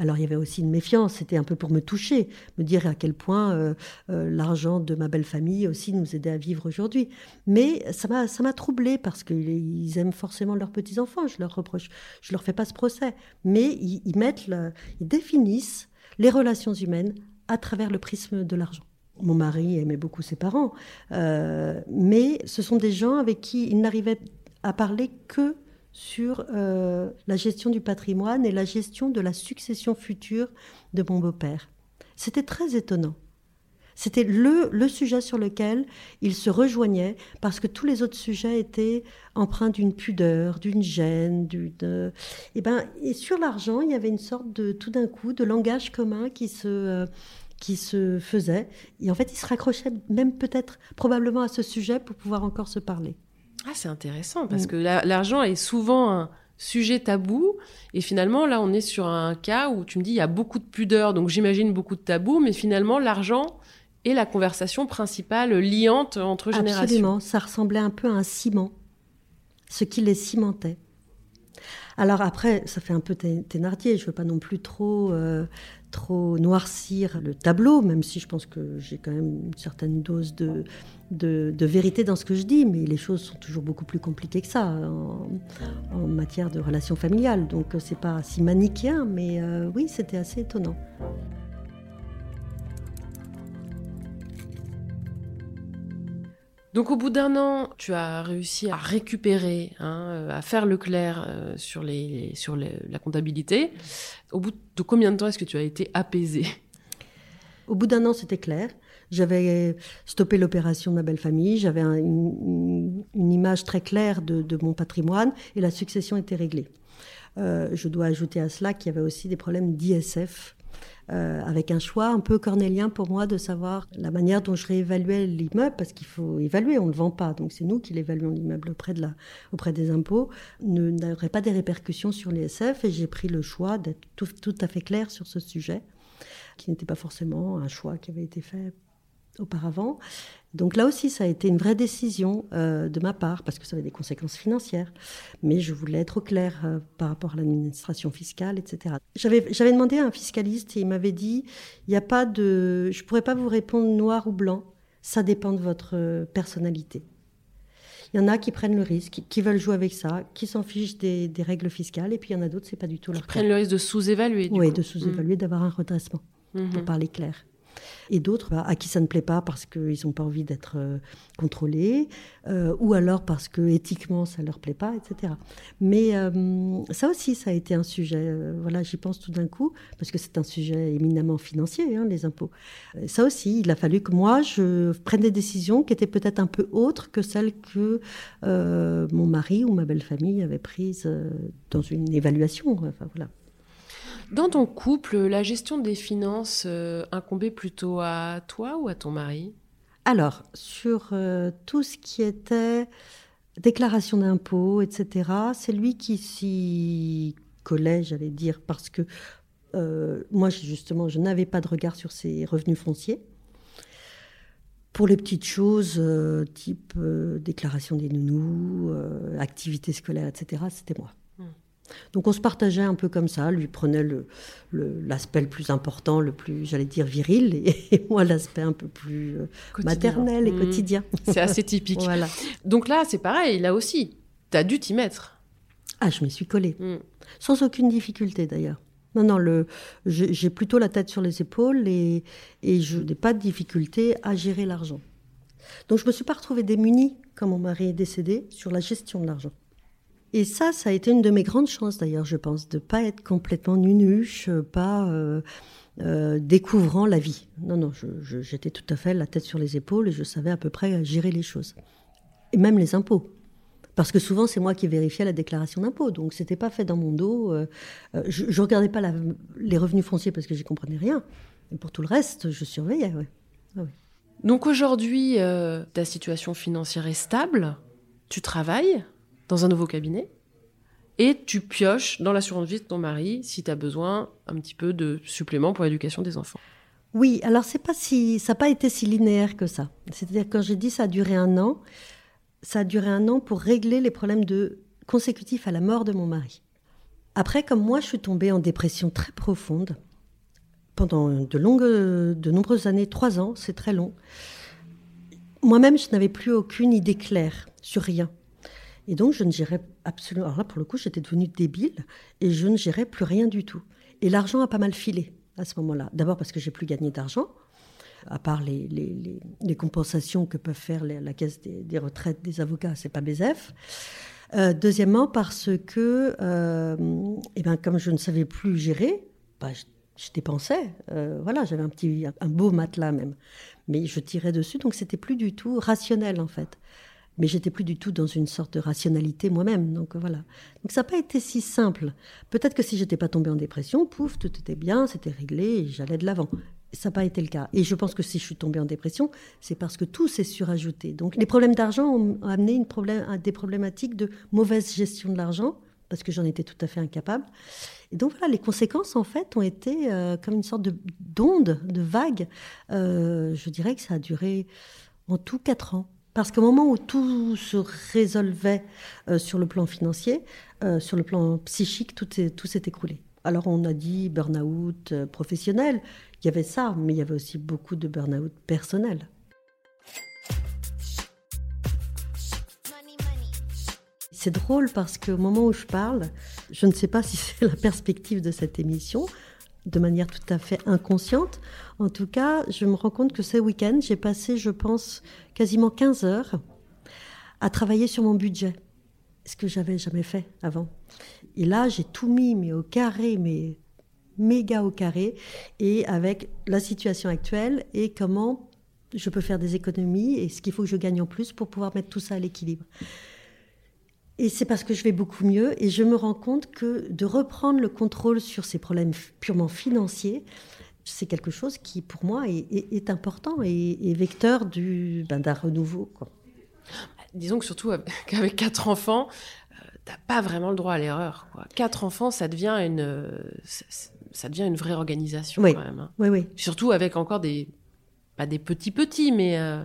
S3: Alors il y avait aussi une méfiance, c'était un peu pour me toucher, me dire à quel point euh, euh, l'argent de ma belle famille aussi nous aidait à vivre aujourd'hui. Mais ça m'a ça m'a troublé parce qu'ils aiment forcément leurs petits enfants. Je leur reproche, je leur fais pas ce procès, mais ils, mettent, ils définissent les relations humaines à travers le prisme de l'argent. Mon mari aimait beaucoup ses parents, euh, mais ce sont des gens avec qui il n'arrivait à parler que sur euh, la gestion du patrimoine et la gestion de la succession future de mon beau-père. C'était très étonnant. C'était le, le, sujet sur lequel il se rejoignait parce que tous les autres sujets étaient empreints d'une pudeur, d'une gêne, d'une... Et, eh ben, et sur l'argent, il y avait une sorte de, tout d'un coup, de langage commun qui se, euh, qui se faisait. Et en fait, il se raccrochait même peut-être, probablement à ce sujet pour pouvoir encore se parler.
S2: Ah, c'est intéressant parce mm. que l'argent est souvent un sujet tabou et finalement là on est sur un cas où tu me dis il y a beaucoup de pudeur donc j'imagine beaucoup de tabou mais finalement l'argent la conversation principale liante entre générations.
S3: Absolument, ça ressemblait un peu à un ciment, ce qui les cimentait. Alors après, ça fait un peu Thénardier, je veux pas non plus trop, euh, trop noircir le tableau, même si je pense que j'ai quand même une certaine dose de, de, vérité dans ce que je dis, mais les choses sont toujours beaucoup plus compliquées que ça en, matière de relations familiales. Donc euh, c'est pas si manichéen, mais euh, oui, c'était assez étonnant.
S2: Donc au bout d'un an, tu as réussi à récupérer, hein, euh, à faire le clair euh, sur, la comptabilité. Au bout de combien de temps est-ce que tu as été apaisé
S3: Au bout d'un an, c'était clair. J'avais stoppé l'opération de ma belle famille, j'avais une, image très claire de, mon patrimoine et la succession était réglée. Euh, je dois ajouter à cela qu'il y avait aussi des problèmes d'ISF euh, avec un choix un peu cornélien pour moi de savoir la manière dont je réévaluais l'immeuble, parce qu'il faut évaluer, on ne le vend pas, donc c'est nous qui l'évaluons l'immeuble auprès, de auprès des impôts, n'aurait pas des répercussions sur l'ISF, et j'ai pris le choix d'être tout à fait clair sur ce sujet, qui n'était pas forcément un choix qui avait été fait auparavant. Donc là aussi, ça a été une vraie décision euh, de ma part, parce que ça avait des conséquences financières. Mais je voulais être au clair euh, par rapport à l'administration fiscale, etc. J'avais demandé à un fiscaliste et il m'avait dit, il n'y a pas de... Je ne pourrais pas vous répondre noir ou blanc, ça dépend de votre euh, personnalité. Il y en a qui prennent le risque, qui veulent jouer avec ça, qui s'en fichent des, règles fiscales, et puis il y en a d'autres, c'est pas du tout leur
S2: qui prennent le risque de sous-évaluer.
S3: Oui, de sous-évaluer, mmh. d'avoir un redressement, mmh. pour parler clair et d'autres bah, à qui ça ne plaît pas parce qu'ils n'ont pas envie d'être euh, contrôlés, euh, ou alors parce que éthiquement ça leur plaît pas, etc. Mais euh, ça aussi, ça a été un sujet. voilà, j'y pense tout d'un coup parce que c'est un sujet éminemment financier, hein, les impôts. Ça aussi, il a fallu que moi je prenne des décisions qui étaient peut-être un peu autres que celles que mon mari ou ma belle famille avait prises dans une évaluation. Enfin voilà.
S2: Dans ton couple, la gestion des finances euh, incombait plutôt à toi ou à ton mari?
S3: Alors, sur euh, tout ce qui était déclaration d'impôts, etc., c'est lui qui s'y collait, j'allais dire, parce que euh, moi, justement, je n'avais pas de regard sur ses revenus fonciers. Pour les petites choses, type déclaration des nounous, activités scolaires, etc., c'était moi. Donc on se partageait un peu comme ça, lui prenait l'aspect le, le, plus important, le plus, j'allais dire, viril, et, moi l'aspect un peu plus euh, maternel et mmh. quotidien.
S2: C'est assez typique. voilà. Donc là, c'est pareil, là aussi, tu as dû t'y mettre.
S3: Ah, je m'y suis collée. Mmh. Sans aucune difficulté d'ailleurs. Non, non, j'ai plutôt la tête sur les épaules et, et je n'ai pas de difficulté à gérer l'argent. Donc je ne me suis pas retrouvée démunie quand mon mari est décédé sur la gestion de l'argent. Et ça, ça a été une de mes grandes chances d'ailleurs, je pense, de ne pas être complètement nunuche, pas euh, euh, découvrant la vie. Non, non, j'étais tout à fait la tête sur les épaules et je savais à peu près gérer les choses. Et même les impôts. Parce que souvent, c'est moi qui vérifiais la déclaration d'impôts. Donc, c'était pas fait dans mon dos. Euh, je ne regardais pas les revenus fonciers parce que j'y comprenais rien. Mais pour tout le reste, je surveillais. Ah
S2: donc, aujourd'hui, ta situation financière est stable. Tu travailles dans un nouveau cabinet. et tu pioches dans l'assurance vie de ton mari si tu as besoin un petit peu de supplément pour l'éducation des enfants.
S3: Oui, alors c'est pas si ça n'a pas été si linéaire que ça. C'est-à-dire quand j'ai dit ça a duré un an, ça a duré un an pour régler les problèmes de consécutifs à la mort de mon mari. Après, comme moi, je suis tombée en dépression très profonde pendant de longues, de nombreuses années, trois ans, c'est très long. Moi-même, je n'avais plus aucune idée claire sur rien. Et donc, je ne gérais absolument. Alors là, pour le coup, j'étais devenue débile et je ne gérais plus rien du tout. Et l'argent a pas mal filé à ce moment-là. D'abord parce que j'ai plus gagné d'argent, à part les, les, compensations que peuvent faire la caisse des, retraites des avocats, c'est pas BZF. Euh, deuxièmement, parce que, euh, eh ben, comme je ne savais plus gérer, bah, je, dépensais. Euh, voilà, j'avais un petit, un beau matelas même, mais je tirais dessus, donc c'était plus du tout rationnel en fait mais j'étais plus du tout dans une sorte de rationalité moi-même. Donc voilà. Donc ça n'a pas été si simple. Peut-être que si j'étais pas tombée en dépression, pouf, tout était bien, c'était réglé j'allais de l'avant. Ça n'a pas été le cas. Et je pense que si je suis tombée en dépression, c'est parce que tout s'est surajouté. Donc les problèmes d'argent ont amené problème, des problématiques de mauvaise gestion de l'argent, parce que j'en étais tout à fait incapable. Et donc voilà, les conséquences en fait ont été euh, comme une sorte d'onde, de, vague. Euh, je dirais que ça a duré en tout quatre ans. Parce qu'au moment où tout se résolvait euh, sur le plan financier, euh, sur le plan psychique, tout s'est écroulé. Alors on a dit burn-out euh, professionnel, il y avait ça, mais il y avait aussi beaucoup de burn-out personnel. C'est drôle parce qu'au moment où je parle, je ne sais pas si c'est la perspective de cette émission, de manière tout à fait inconsciente. En tout cas, je me rends compte que ce week-end, j'ai passé, je pense, quasiment 15 heures à travailler sur mon budget, ce que j'avais jamais fait avant. Et là, j'ai tout mis, mais au carré, mais méga au carré, et avec la situation actuelle et comment je peux faire des économies et ce qu'il faut que je gagne en plus pour pouvoir mettre tout ça à l'équilibre. Et c'est parce que je vais beaucoup mieux et je me rends compte que de reprendre le contrôle sur ces problèmes purement financiers, c'est quelque chose qui, pour moi, est, important et, vecteur du, ben, d'un renouveau. Quoi.
S2: Disons que surtout qu'avec quatre enfants, tu euh, t'as pas vraiment le droit à l'erreur. Quatre enfants, ça devient une, ça, devient une vraie organisation
S3: oui.
S2: quand même. Hein.
S3: Oui, oui.
S2: Surtout avec encore des, pas des petits petits, mais euh,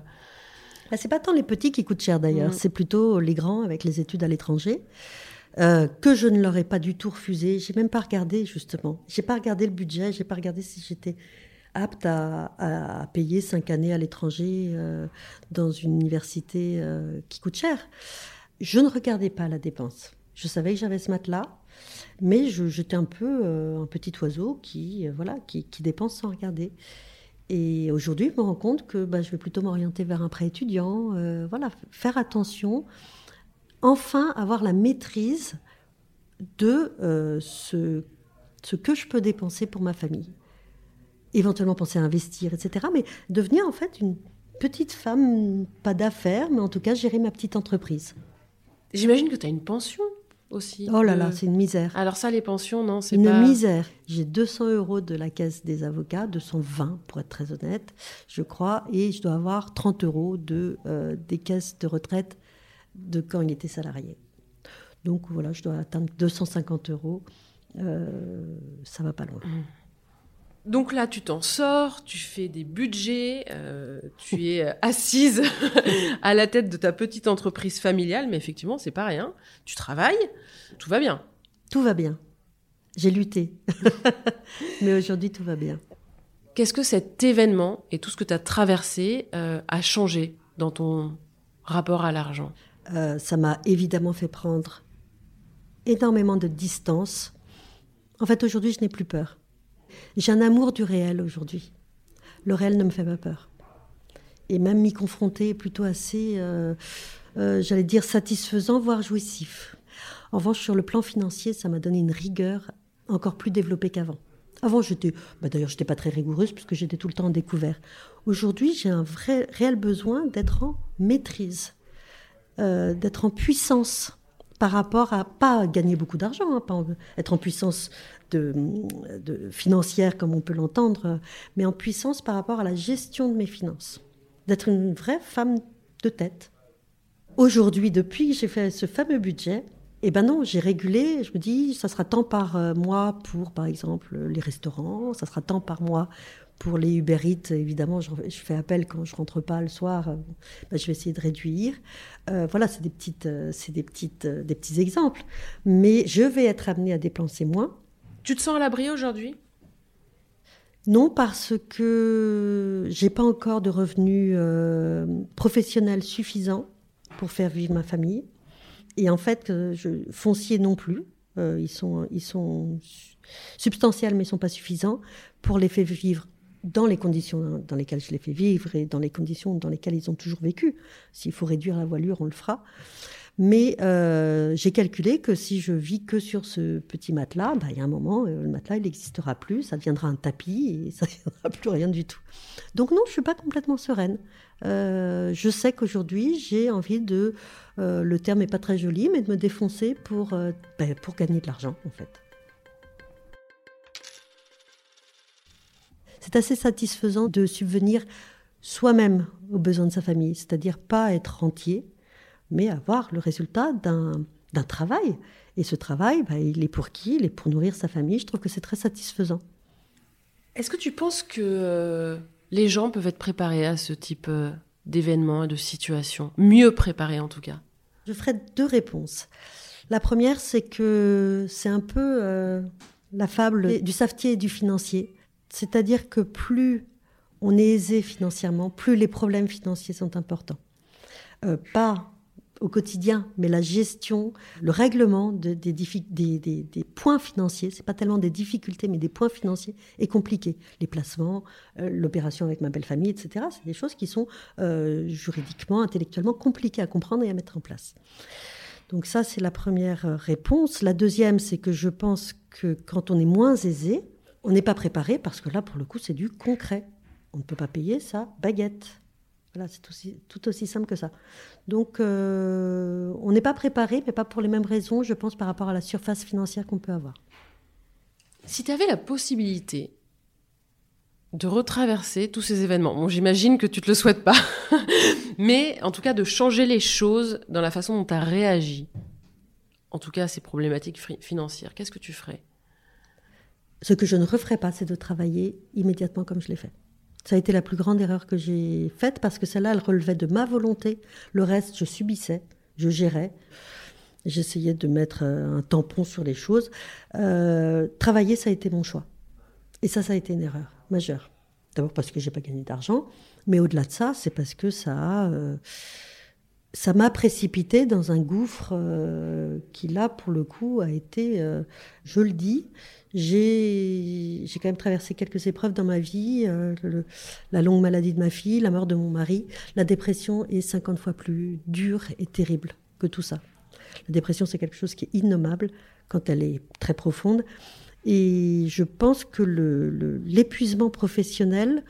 S3: bah, c'est pas tant les petits qui coûtent cher d'ailleurs, mm. c'est plutôt les grands avec les études à l'étranger. Euh, que je ne leur ai pas du tout refusé. J'ai même pas regardé justement. J'ai pas regardé le budget. J'ai pas regardé si j'étais apte à, payer cinq années à l'étranger euh, dans une université euh, qui coûte cher. Je ne regardais pas la dépense. Je savais que j'avais ce matelas, mais j'étais un peu un petit oiseau qui voilà qui, qui dépense sans regarder. Et aujourd'hui, je me rends compte que bah, je vais plutôt m'orienter vers un prêt étudiant. Euh, voilà, faire attention. Enfin, avoir la maîtrise de euh, ce, ce que je peux dépenser pour ma famille. Éventuellement penser à investir, etc. Mais devenir en fait une petite femme, pas d'affaires, mais en tout cas gérer ma petite entreprise.
S2: J'imagine que tu as une pension
S3: Oh là là, c'est une misère.
S2: Alors ça, les pensions, non, c'est
S3: une
S2: pas...
S3: misère. J'ai 200 euros de la caisse des avocats, 220 pour être très honnête, je crois, et je dois avoir 30 euros de, euh, des caisses de retraite de quand il était salarié. Donc voilà, je dois atteindre 250 euros. Euh, ça va pas loin. Mmh.
S2: Donc là, tu t'en sors, tu fais des budgets, euh, tu es euh, assise à la tête de ta petite entreprise familiale, mais effectivement, c'est pas rien. Tu travailles, tout va bien.
S3: Tout va bien. J'ai lutté. mais aujourd'hui, tout va bien.
S2: Qu'est-ce que cet événement et tout ce que tu as traversé euh, a changé dans ton rapport à l'argent?
S3: Ça m'a évidemment fait prendre énormément de distance. En fait, aujourd'hui, je n'ai plus peur. J'ai un amour du réel aujourd'hui. Le réel ne me fait pas peur. Et même m'y confronter est plutôt assez, euh, euh, j'allais dire, satisfaisant, voire jouissif. En revanche, sur le plan financier, ça m'a donné une rigueur encore plus développée qu'avant. Avant, j'étais, bah d'ailleurs, j'étais pas très rigoureuse puisque j'étais tout le temps en découvert. Aujourd'hui, j'ai un vrai, réel besoin d'être en maîtrise, euh, d'être en puissance par rapport à pas gagner beaucoup d'argent, hein, pas être en puissance financière comme on peut l'entendre, mais en puissance par rapport à la gestion de mes finances, d'être une vraie femme de tête. Aujourd'hui, depuis que j'ai fait ce fameux budget, Et ben non, j'ai régulé. Je me dis, ça sera tant par euh, mois pour, par exemple, les restaurants. Ça sera tant par mois pour les Uber Eats. Évidemment, je, fais appel quand je rentre pas le soir. Euh, ben, je vais essayer de réduire. Euh, voilà, c'est des petites, c'est des petites, des petits exemples. Mais je vais être amenée à dépenser moins.
S2: Tu te sens à l'abri aujourd'hui?
S3: Non, parce que j'ai pas encore de revenus professionnels suffisants pour faire vivre ma famille. Et en fait, euh, je, foncier non plus. Euh, ils, sont, ils sont substantiels, mais ils ne sont pas suffisants pour les faire vivre dans les conditions dans lesquelles je les fais vivre et dans les conditions dans lesquelles ils ont toujours vécu. S'il faut réduire la voilure, on le fera. Mais euh, j'ai calculé que si je vis que sur ce petit matelas, bah, il y a un moment, le matelas, il n'existera plus, ça deviendra un tapis et ça ne deviendra plus rien du tout. Donc non, je ne suis pas complètement sereine. Euh, je sais qu'aujourd'hui, j'ai envie de, euh, le terme n'est pas très joli, mais de me défoncer pour, euh, ben, pour gagner de l'argent, en fait. C'est assez satisfaisant de subvenir soi-même aux besoins de sa famille, c'est-à-dire pas être rentier, mais avoir le résultat d'un travail. Et ce travail, ben, il est pour qui? Il est pour nourrir sa famille. Je trouve que c'est très satisfaisant.
S2: Est-ce que tu penses que les gens peuvent être préparés à ce type euh, d'événements et de situations? Mieux préparés en tout cas
S3: Je ferai deux réponses. La première, c'est que c'est un peu euh, la fable du savetier et du financier. C'est-à-dire que plus on est aisé financièrement, plus les problèmes financiers sont importants. Euh, pas au quotidien, mais la gestion, le règlement des, points financiers, c'est pas tellement des difficultés, mais des points financiers, est compliqué. Les placements, euh, l'opération avec ma belle famille, etc. C'est des choses qui sont euh, juridiquement, intellectuellement compliquées à comprendre et à mettre en place. Donc ça, c'est la première réponse. La deuxième, c'est que je pense que quand on est moins aisé, on n'est pas préparé parce que là, pour le coup, c'est du concret. On ne peut pas payer sa baguette. Voilà, c'est tout aussi simple que ça. Donc, euh, on n'est pas préparé, mais pas pour les mêmes raisons, je pense, par rapport à la surface financière qu'on peut avoir.
S2: Si tu avais la possibilité de retraverser tous ces événements, bon, j'imagine que tu ne te le souhaites pas, mais en tout cas de changer les choses dans la façon dont tu as réagi, en tout cas à ces problématiques financières, qu'est-ce que tu ferais?
S3: Ce que je ne referais pas, c'est de travailler immédiatement comme je l'ai fait. Ça a été la plus grande erreur que j'ai faite parce que celle-là, elle relevait de ma volonté. Le reste, je subissais, je gérais. J'essayais de mettre euh, un tampon sur les choses. Euh, travailler, ça a été mon choix. Et ça, ça a été une erreur majeure. D'abord parce que j'ai pas gagné d'argent, mais au-delà de ça, c'est parce que ça euh, ça m'a précipité dans un gouffre qui là, pour le coup, a été, je le dis, j'ai quand même traversé quelques épreuves dans ma vie, euh, la longue maladie de ma fille, la mort de mon mari. La dépression est 50 fois plus dure et terrible que tout ça. La dépression, c'est quelque chose qui est innommable quand elle est très profonde. Et je pense que l'épuisement professionnel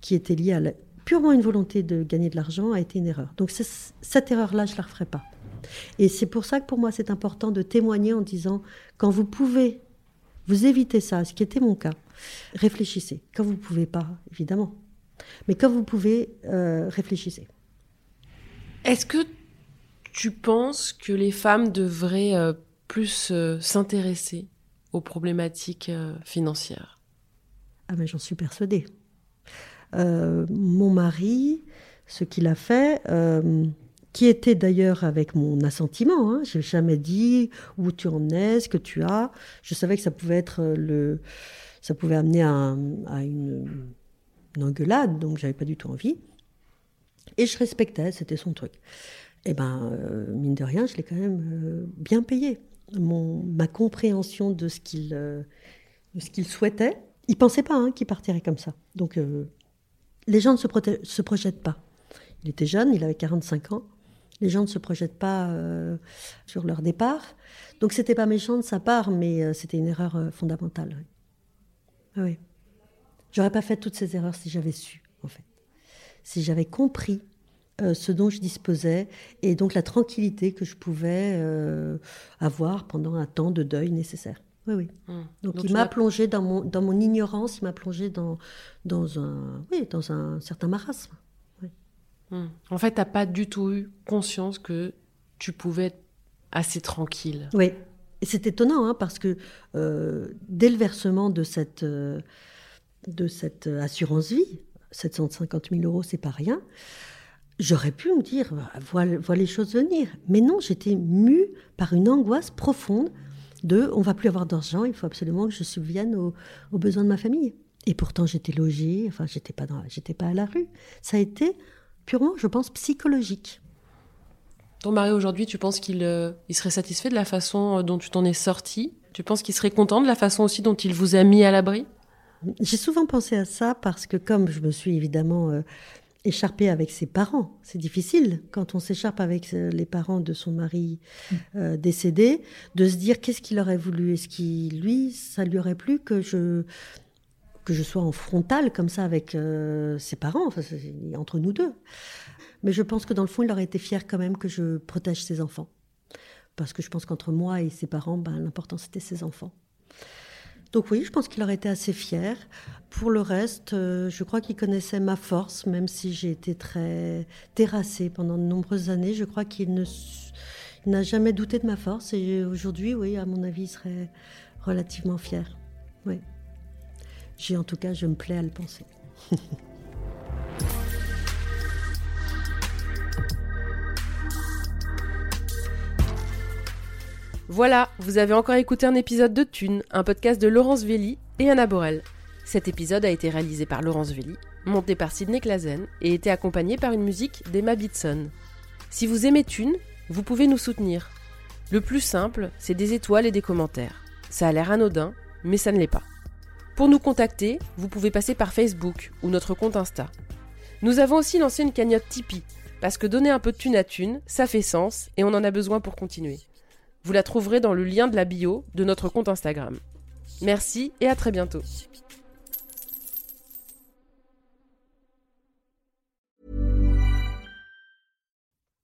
S3: qui était lié à purement une volonté de gagner de l'argent a été une erreur. Donc cette erreur-là, je ne la referai pas. Et c'est pour ça que pour moi, c'est important de témoigner en disant, quand vous pouvez vous évitez ça, ce qui était mon cas. Réfléchissez. Quand vous ne pouvez pas, évidemment. Mais quand vous pouvez, euh, réfléchissez.
S2: Est-ce que tu penses que les femmes devraient euh, plus euh, s'intéresser aux problématiques financières?
S3: Ah mais j'en suis persuadée. mon mari, ce qu'il a fait, qui était d'ailleurs avec mon assentiment. Hein. Je n'ai jamais dit où tu en es, ce que tu as. Je savais que ça pouvait être le, ça pouvait amener à, une, engueulade, donc j'avais pas du tout envie. Et je respectais, c'était son truc. Et eh ben, euh, mine de rien, je l'ai quand même euh, bien payé. Mon, ma compréhension de ce qu'il euh, qu'il souhaitait, il pensait pas hein, qu'il partirait comme ça. Donc, les gens ne se projettent pas. Il était jeune, il avait 45 ans. Les gens ne se projettent pas euh, sur leur départ. Donc c'était pas méchant de sa part, mais euh, c'était une erreur euh, fondamentale. Ah oui. J'aurais pas fait toutes ces erreurs si j'avais su, en fait. Si j'avais compris ce dont je disposais et donc la tranquillité que je pouvais avoir pendant un temps de deuil nécessaire. Oui, oui. Mmh. Donc, il m'a plongé dans mon, dans mon ignorance, il m'a plongé dans, dans, un, oui, dans un certain marasme.
S2: Hmm. En fait, tu n'as pas du tout eu conscience que tu pouvais être assez tranquille.
S3: Oui. C'est étonnant, hein, parce que euh, dès le versement de cette, euh, cette assurance vie, 750 000 euros, c'est pas rien, j'aurais pu me dire, voilà, les choses venir. Mais non, j'étais mue par une angoisse profonde de on va plus avoir d'argent, il faut absolument que je subvienne aux, besoins de ma famille. Et pourtant, j'étais logée, enfin, j'étais pas, pas à la rue. Ça a été purement, je pense, psychologique.
S2: Ton mari aujourd'hui, tu penses qu'il euh, il serait satisfait de la façon euh, dont tu t'en es sortie Tu penses qu'il serait content de la façon aussi dont il vous a mis à l'abri?
S3: J'ai souvent pensé à ça parce que comme je me suis évidemment euh, écharpée avec ses parents, c'est difficile quand on s'écharpe avec les parents de son mari euh, décédé, de se dire qu'est-ce qu'il aurait voulu? Est-ce qu'il, lui, ça lui aurait plu que je que je sois en frontal comme ça avec euh, ses parents, entre nous deux. Mais je pense que dans le fond, il aurait été fier quand même que je protège ses enfants. Parce que je pense qu'entre moi et ses parents, ben, l'important c'était ses enfants. Donc oui, je pense qu'il aurait été assez fier. Pour le reste, euh, je crois qu'il connaissait ma force, même si j'ai été très terrassée pendant de nombreuses années. Je crois qu'il ne n'a jamais douté de ma force. Et aujourd'hui, oui, à mon avis, il serait relativement fier. Oui. J'ai en tout cas, je me plais à le penser.
S2: Voilà, vous avez encore écouté un épisode de Thune, un podcast de Laurence Velli et Anna Borel. Cet épisode a été réalisé par Laurence Velli, monté par Sidney Clazen et été accompagné par une musique d'Emma Bitson. Si vous aimez Thune, vous pouvez nous soutenir. Le plus simple, c'est des étoiles et des commentaires. Ça a l'air anodin, mais ça ne l'est pas. Pour nous contacter, vous pouvez passer par Facebook ou notre compte Insta. Nous avons aussi lancé une cagnotte Tipeee, parce que donner un peu de thune à thune, ça fait sens et on en a besoin pour continuer. Vous la trouverez dans le lien de la bio de notre compte Instagram. Merci et à très bientôt.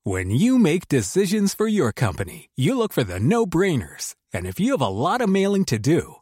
S4: When you make decisions for your company, you look for the no brainers. And if you have a lot of mailing to do,